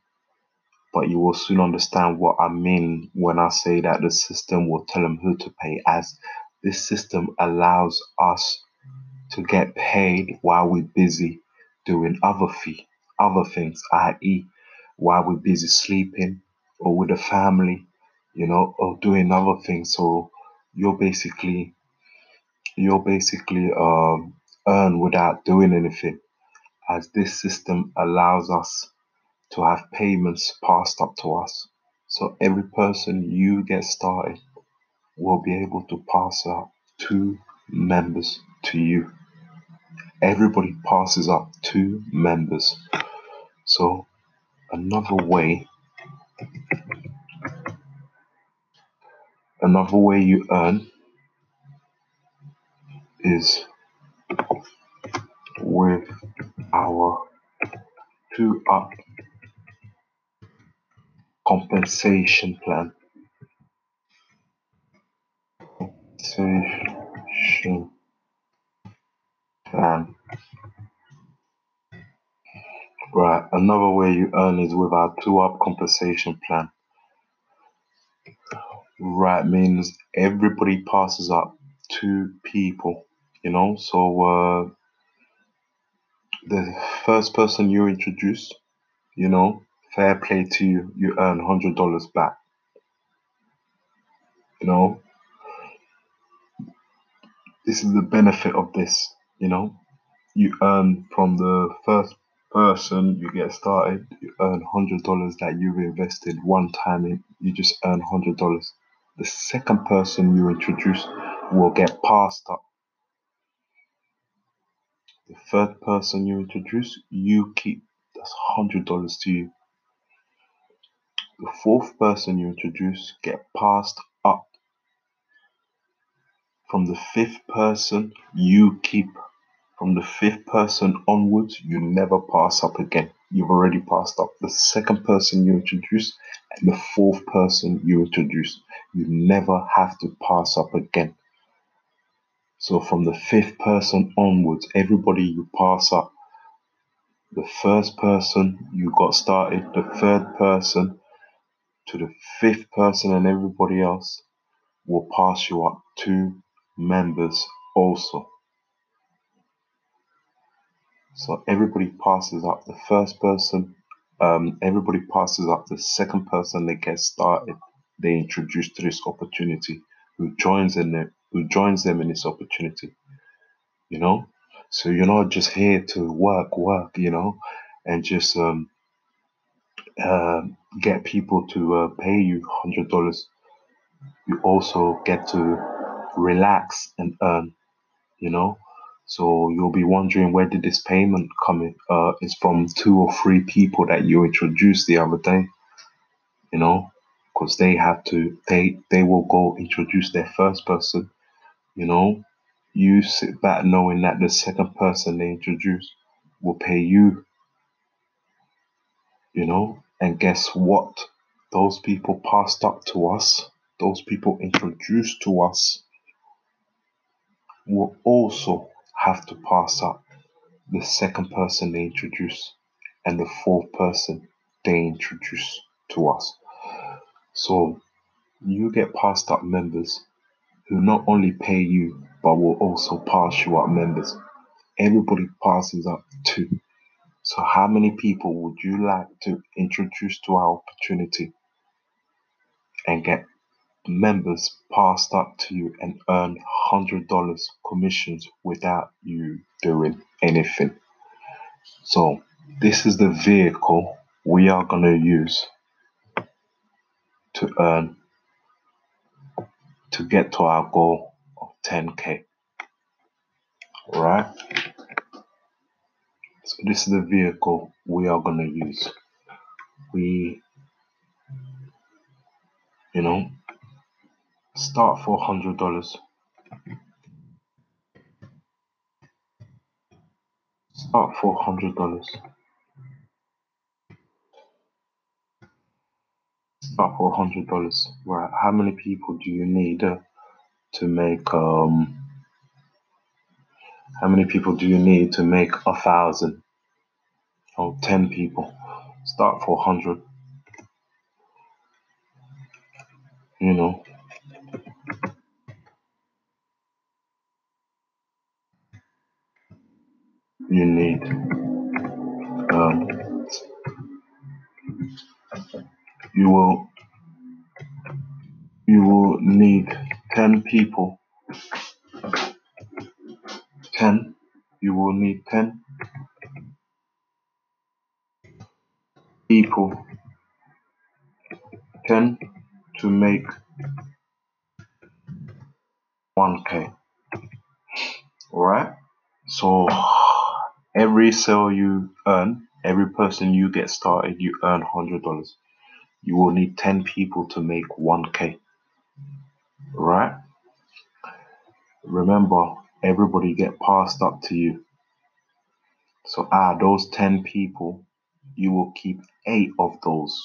Speaker 1: but you will soon understand what I mean when I say that the system will tell them who to pay as this system allows us to get paid while we're busy doing other fee, other things, i.e., while we're busy sleeping or with the family, you know, or doing other things. So you're basically you're basically um, earn without doing anything, as this system allows us to have payments passed up to us. So every person you get started will be able to pass out two members to you. Everybody passes up two members. So another way another way you earn is with our two up compensation plan. Compensation plan. Right, another way you earn is with our two up compensation plan. Right means everybody passes up two people, you know. So uh, the first person you introduce, you know, fair play to you, you earn hundred dollars back. You know, this is the benefit of this. You know, you earn from the first person you get started, you earn hundred dollars that you've invested one time in. You just earn hundred dollars. The second person you introduce will get passed up. The third person you introduce, you keep. That's hundred dollars to you. The fourth person you introduce get passed up. From the fifth person, you keep. From the fifth person onwards, you never pass up again. You've already passed up the second person you introduce and the fourth person you introduce. You never have to pass up again. So from the fifth person onwards, everybody you pass up, the first person you got started, the third person to the fifth person, and everybody else will pass you up two members also. So everybody passes up the first person, um, everybody passes up the second person they get started, they introduce to this opportunity, who joins in it, who joins them in this opportunity. You know? So you're not just here to work, work, you know, and just um uh, get people to uh, pay you hundred dollars. You also get to relax and earn, you know. So you'll be wondering where did this payment come in? Uh, it's from two or three people that you introduced the other day, you know, because they have to they they will go introduce their first person, you know. You sit back knowing that the second person they introduce will pay you, you know. And guess what? Those people passed up to us, those people introduced to us will also have to pass up the second person they introduce and the fourth person they introduce to us. So you get passed up members who not only pay you but will also pass you up members. Everybody passes up too. So how many people would you like to introduce to our opportunity and get members passed up to you and earn hundred dollars commissions without you doing anything. So this is the vehicle we are gonna use to earn to get to our goal of 10k. Alright, so this is the vehicle we are going to use. We, you know, start for $100. Start for $100. Start for hundred dollars. Right? How many people do you need uh, to make um? How many people do you need to make a thousand? Oh, ten people. Start for hundred. You know. You need You will. You will need ten people. Ten you will need 10 people 10 to make 1k alright so every sale you earn every person you get started you earn $100 you will need 10 people to make 1k right? Remember everybody get passed up to you. So ah those 10 people you will keep eight of those.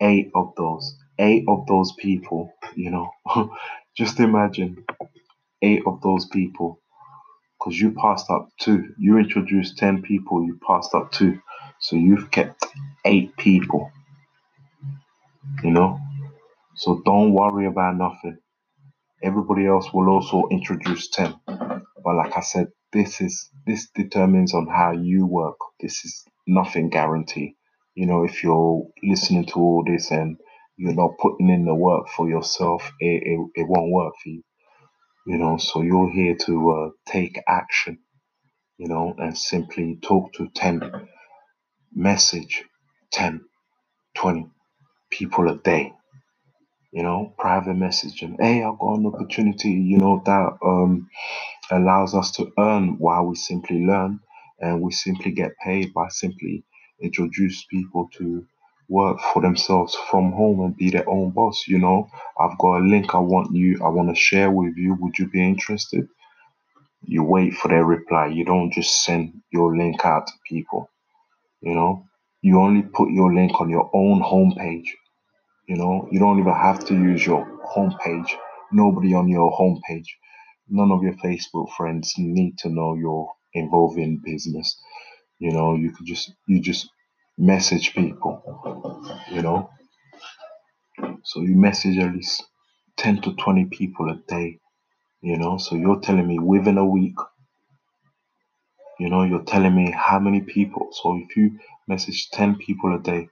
Speaker 1: Eight of those. Eight of those people you know. [LAUGHS] Just imagine eight of those people because you passed up two. You introduced 10 people you passed up two. So you've kept eight people you know? So don't worry about nothing. Everybody else will also introduce 10 but like i said this is this determines on how you work. This is nothing guarantee you know if you're listening to all this and you're not putting in the work for yourself it, it, it won't work for you. You know so you're here to uh, take action you know and simply talk to 10 message 10 20 people a day you know private message. And hey i've got an opportunity you know that um allows us to earn while we simply learn. And we simply get paid by simply introduce people to work for themselves from home and be their own boss you know. I've got a link i want you i want to share with you. Would you be interested? You wait for their reply. You don't just send your link out to people you know you only put your link on your own homepage you know? You don't even have to use your homepage. Nobody on your homepage none of your facebook friends need to know you're involved in business. You know you could just you just message people you know? So you message at least 10 to 20 people a day you know? So you're telling me within a week you know you're telling me how many people so if you message 10 people a day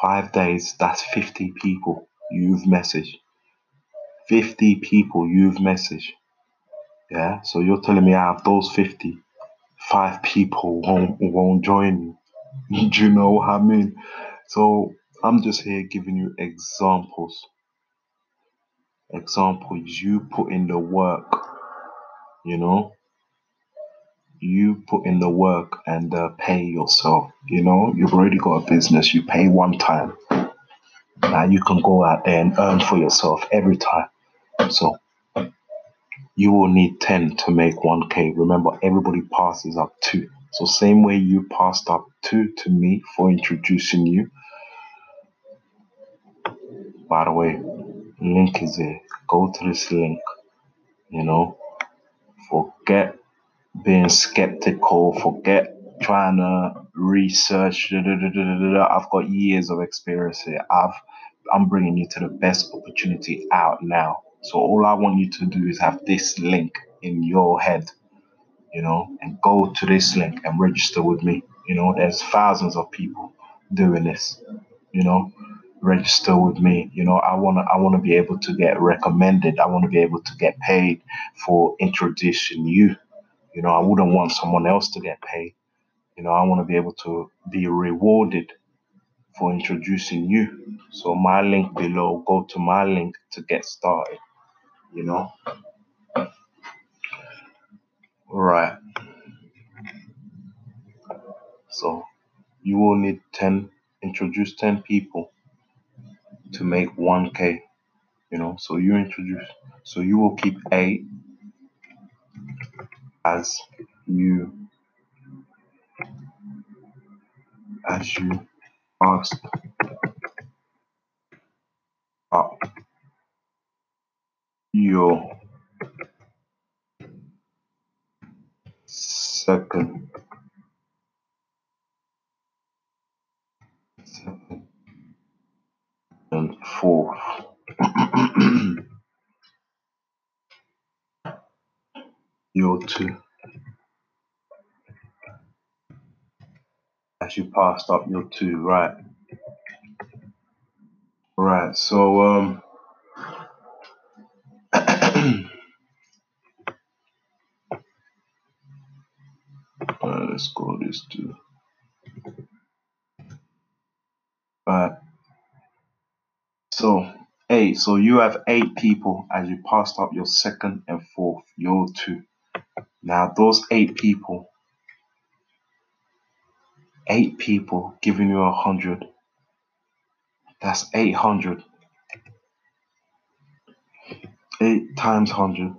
Speaker 1: five days that's 50 people you've messaged. 50 people you've messaged. Yeah? So you're telling me out of those 50 five people won't won't join you. [LAUGHS] Do you know what i mean? So i'm just here giving you examples. Examples. You put in the work you know you put in the work and uh, pay yourself you know? You've already got a business you pay one time. Now you can go out there and earn for yourself every time. So you will need 10 to make 1k remember everybody passes up 2 so same way you passed up 2 to me for introducing you. By the way link is there go to this link you know? Forget being skeptical forget trying to research da, da, da, i've got years of experience here. I've i'm bringing you to the best opportunity out now. So all i want you to do is have this link in your head you know and go to this link and register with me. You know there's thousands of people doing this you know. Register with me. You know i want to i want to be able to get recommended. I want to be able to get paid for introducing you you know i wouldn't want someone else to get paid. You know i want to be able to be rewarded for introducing you. So my link below go to my link to get started you know? Right. So you will need 10 introduce 10 people to make 1k you know? So you introduce so you will keep 8 as you as you ask up your second second and fourth [CLEARS THROAT] your two as you passed up your two right right so um [CLEARS THROAT] let's go this to. Alright. So eight. So you have eight people as you passed up your second and fourth. Your two. Now those eight people, eight people giving you a hundred. That's eight hundred. Eight times hundred.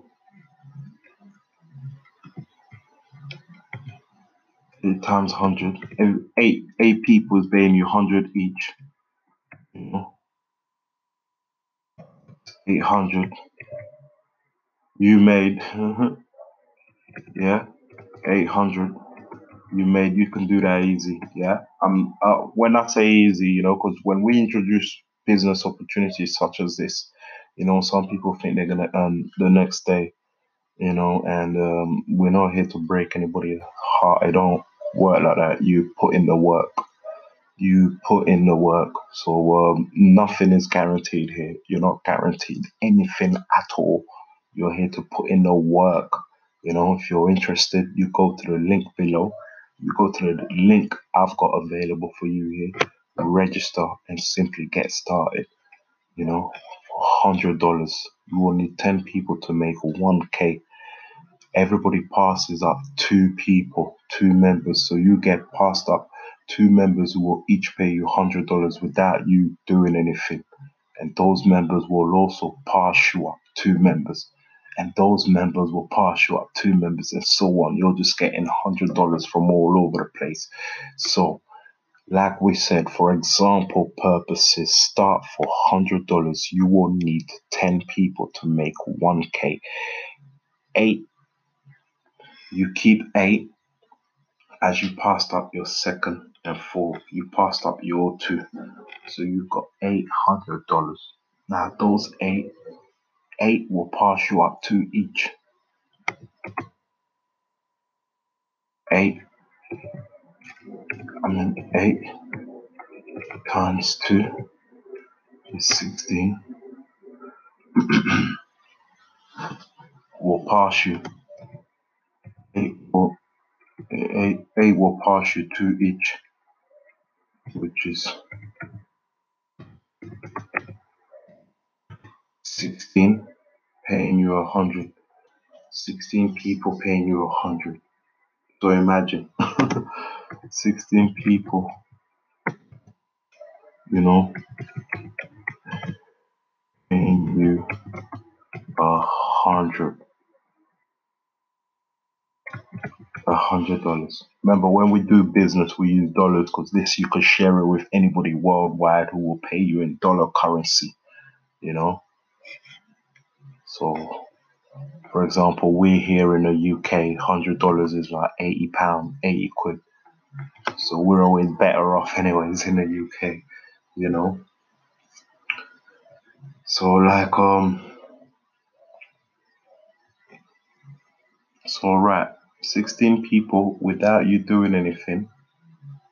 Speaker 1: Eight times hundred. Eight eight people is paying you hundred each. You know? Eight hundred. You made [LAUGHS] uh-huh. Yeah, eight hundred. You made. You can do that easy. Yeah. Um. Uh, when I say easy, you know, because when we introduce business opportunities such as this, you know, some people think they're gonna earn the next day. You know, and um, we're not here to break anybody's heart. I don't work like that. You put in the work. You put in the work. So um, nothing is guaranteed here. You're not guaranteed anything at all. You're here to put in the work. You know, if you're interested, you go to the link below. You go to the link I've got available for you here. Register and simply get started. You know, hundred dollars. You will need ten people to make one K. Everybody passes up two people, two members. So you get passed up two members who will each pay you hundred dollars without you doing anything. And those members will also pass you up two members and those members will pass you up two members and so on. You're just getting hundred dollars from all over the place. So, like we said, for example purposes, start for hundred dollars. You will need ten people to make one K. Eight. You keep eight as you passed up your second and fourth. You passed up your two, so you've got eight hundred dollars. Now those eight eight will pass you up two each. Eight, I mean eight times two is sixteen. [CLEARS THROAT] will pass you. Eight will, eight, eight will pass you two each, which is 16 paying you a hundred. 16 people paying you a hundred. So imagine [LAUGHS] 16 people, you know, paying you a hundred. A hundred dollars. Remember, when we do business, we use dollars because this you can share it with anybody worldwide who will pay you in dollar currency. You know, so, for example, we here in the UK, hundred dollars is like eighty pound, eighty quid. So we're always better off, [LAUGHS] anyways, in the UK, you know. So like um, so right, sixteen people without you doing anything.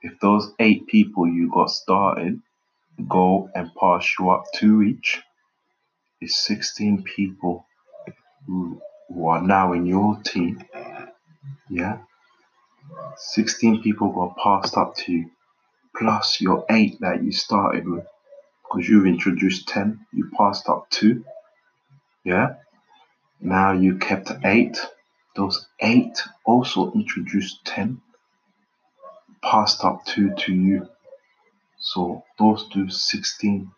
Speaker 1: If those eight people you got started go and pass you up two each, is 16 people who, who are now in your team. Yeah. 16 people got passed up to you, plus your eight that you started with. Because you've introduced 10, you passed up two. Yeah. Now you kept eight. Those eight also introduced 10, passed up two to you. So those do 16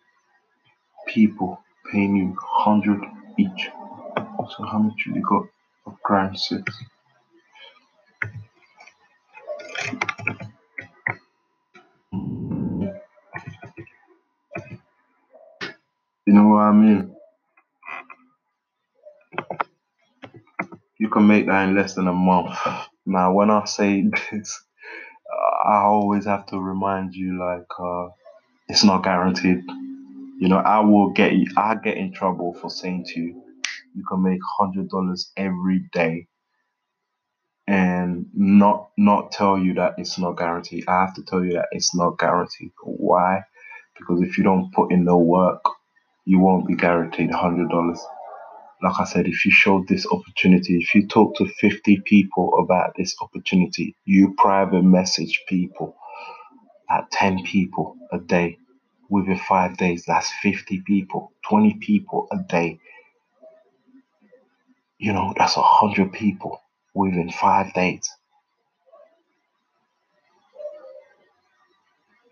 Speaker 1: people paying you 100 each. So how much you got of grand six? You know what I mean? You can make that in less than a month. Now, when I say [LAUGHS] this, I always have to remind you like uh, it's not guaranteed. You know, I will get I get in trouble for saying to you, you can make hundred dollars every day and not not tell you that it's not guaranteed. I have to tell you that it's not guaranteed. Why? Because if you don't put in the work, you won't be guaranteed hundred dollars. like I said, if you showed this opportunity, if you talk to 50 people about this opportunity, you private message people at 10 people a day within five days, that's 50 people, 20 people a day. You know, that's 100 people within five days.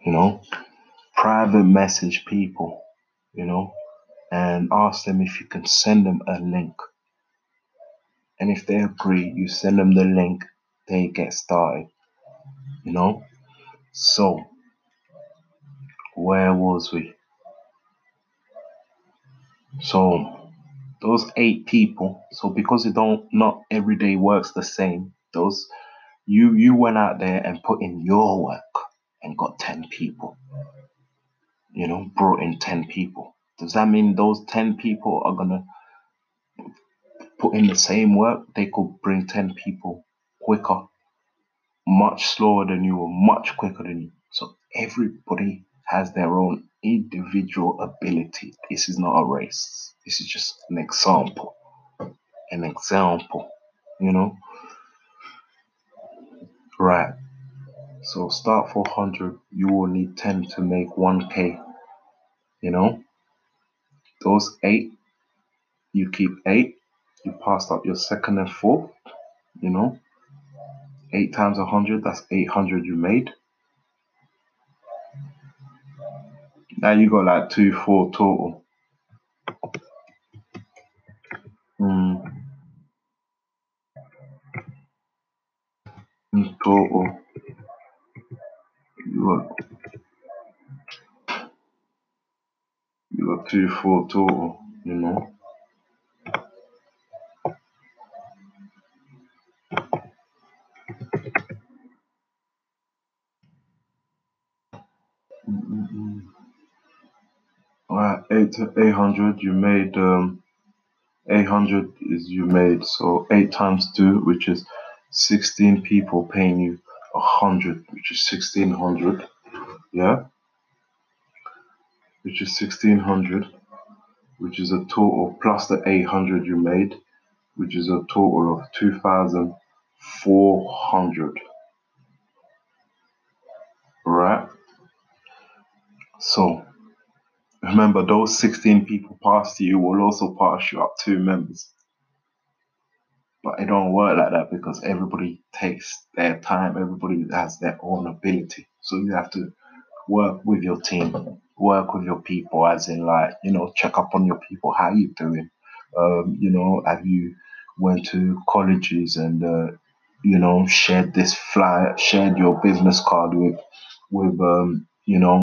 Speaker 1: You know, private message people, you know, and ask them if you can send them a link. And if they agree, you send them the link, they get started, you know. So, where was we? So, those eight people, so because it don't, not every day works the same, those, you, you went out there and put in your work and got 10 people, you know, brought in 10 people. Does that mean those 10 people are gonna put in the same work? They could bring 10 people quicker, much slower than you or much quicker than you. So everybody has their own individual ability. This is not a race. This is just an example. An example, you know? Right. So start 400, you will need 10 to make 1k, you know? Those eight, you keep eight, you passed up your second and fourth, you know? Eight times 100, that's 800 you made. Now you got like two, four total. Mm, in total, you got you got two, four total. You know. Eight eight hundred. You made um eight hundred is you made so eight times two, which is sixteen people paying you a hundred, which is sixteen hundred. Yeah, which is sixteen hundred, which is a total plus the eight hundred you made, which is a total of two thousand four hundred. Right. So remember, those sixteen people past you will also pass you up two members. But it don't work like that because everybody takes their time. Everybody has their own ability. So you have to work with your team, work with your people, as in like you know, check up on your people. How you doing? Um, you know, have you went to colleges and uh, you know shared this flyer, shared your business card with with um, you know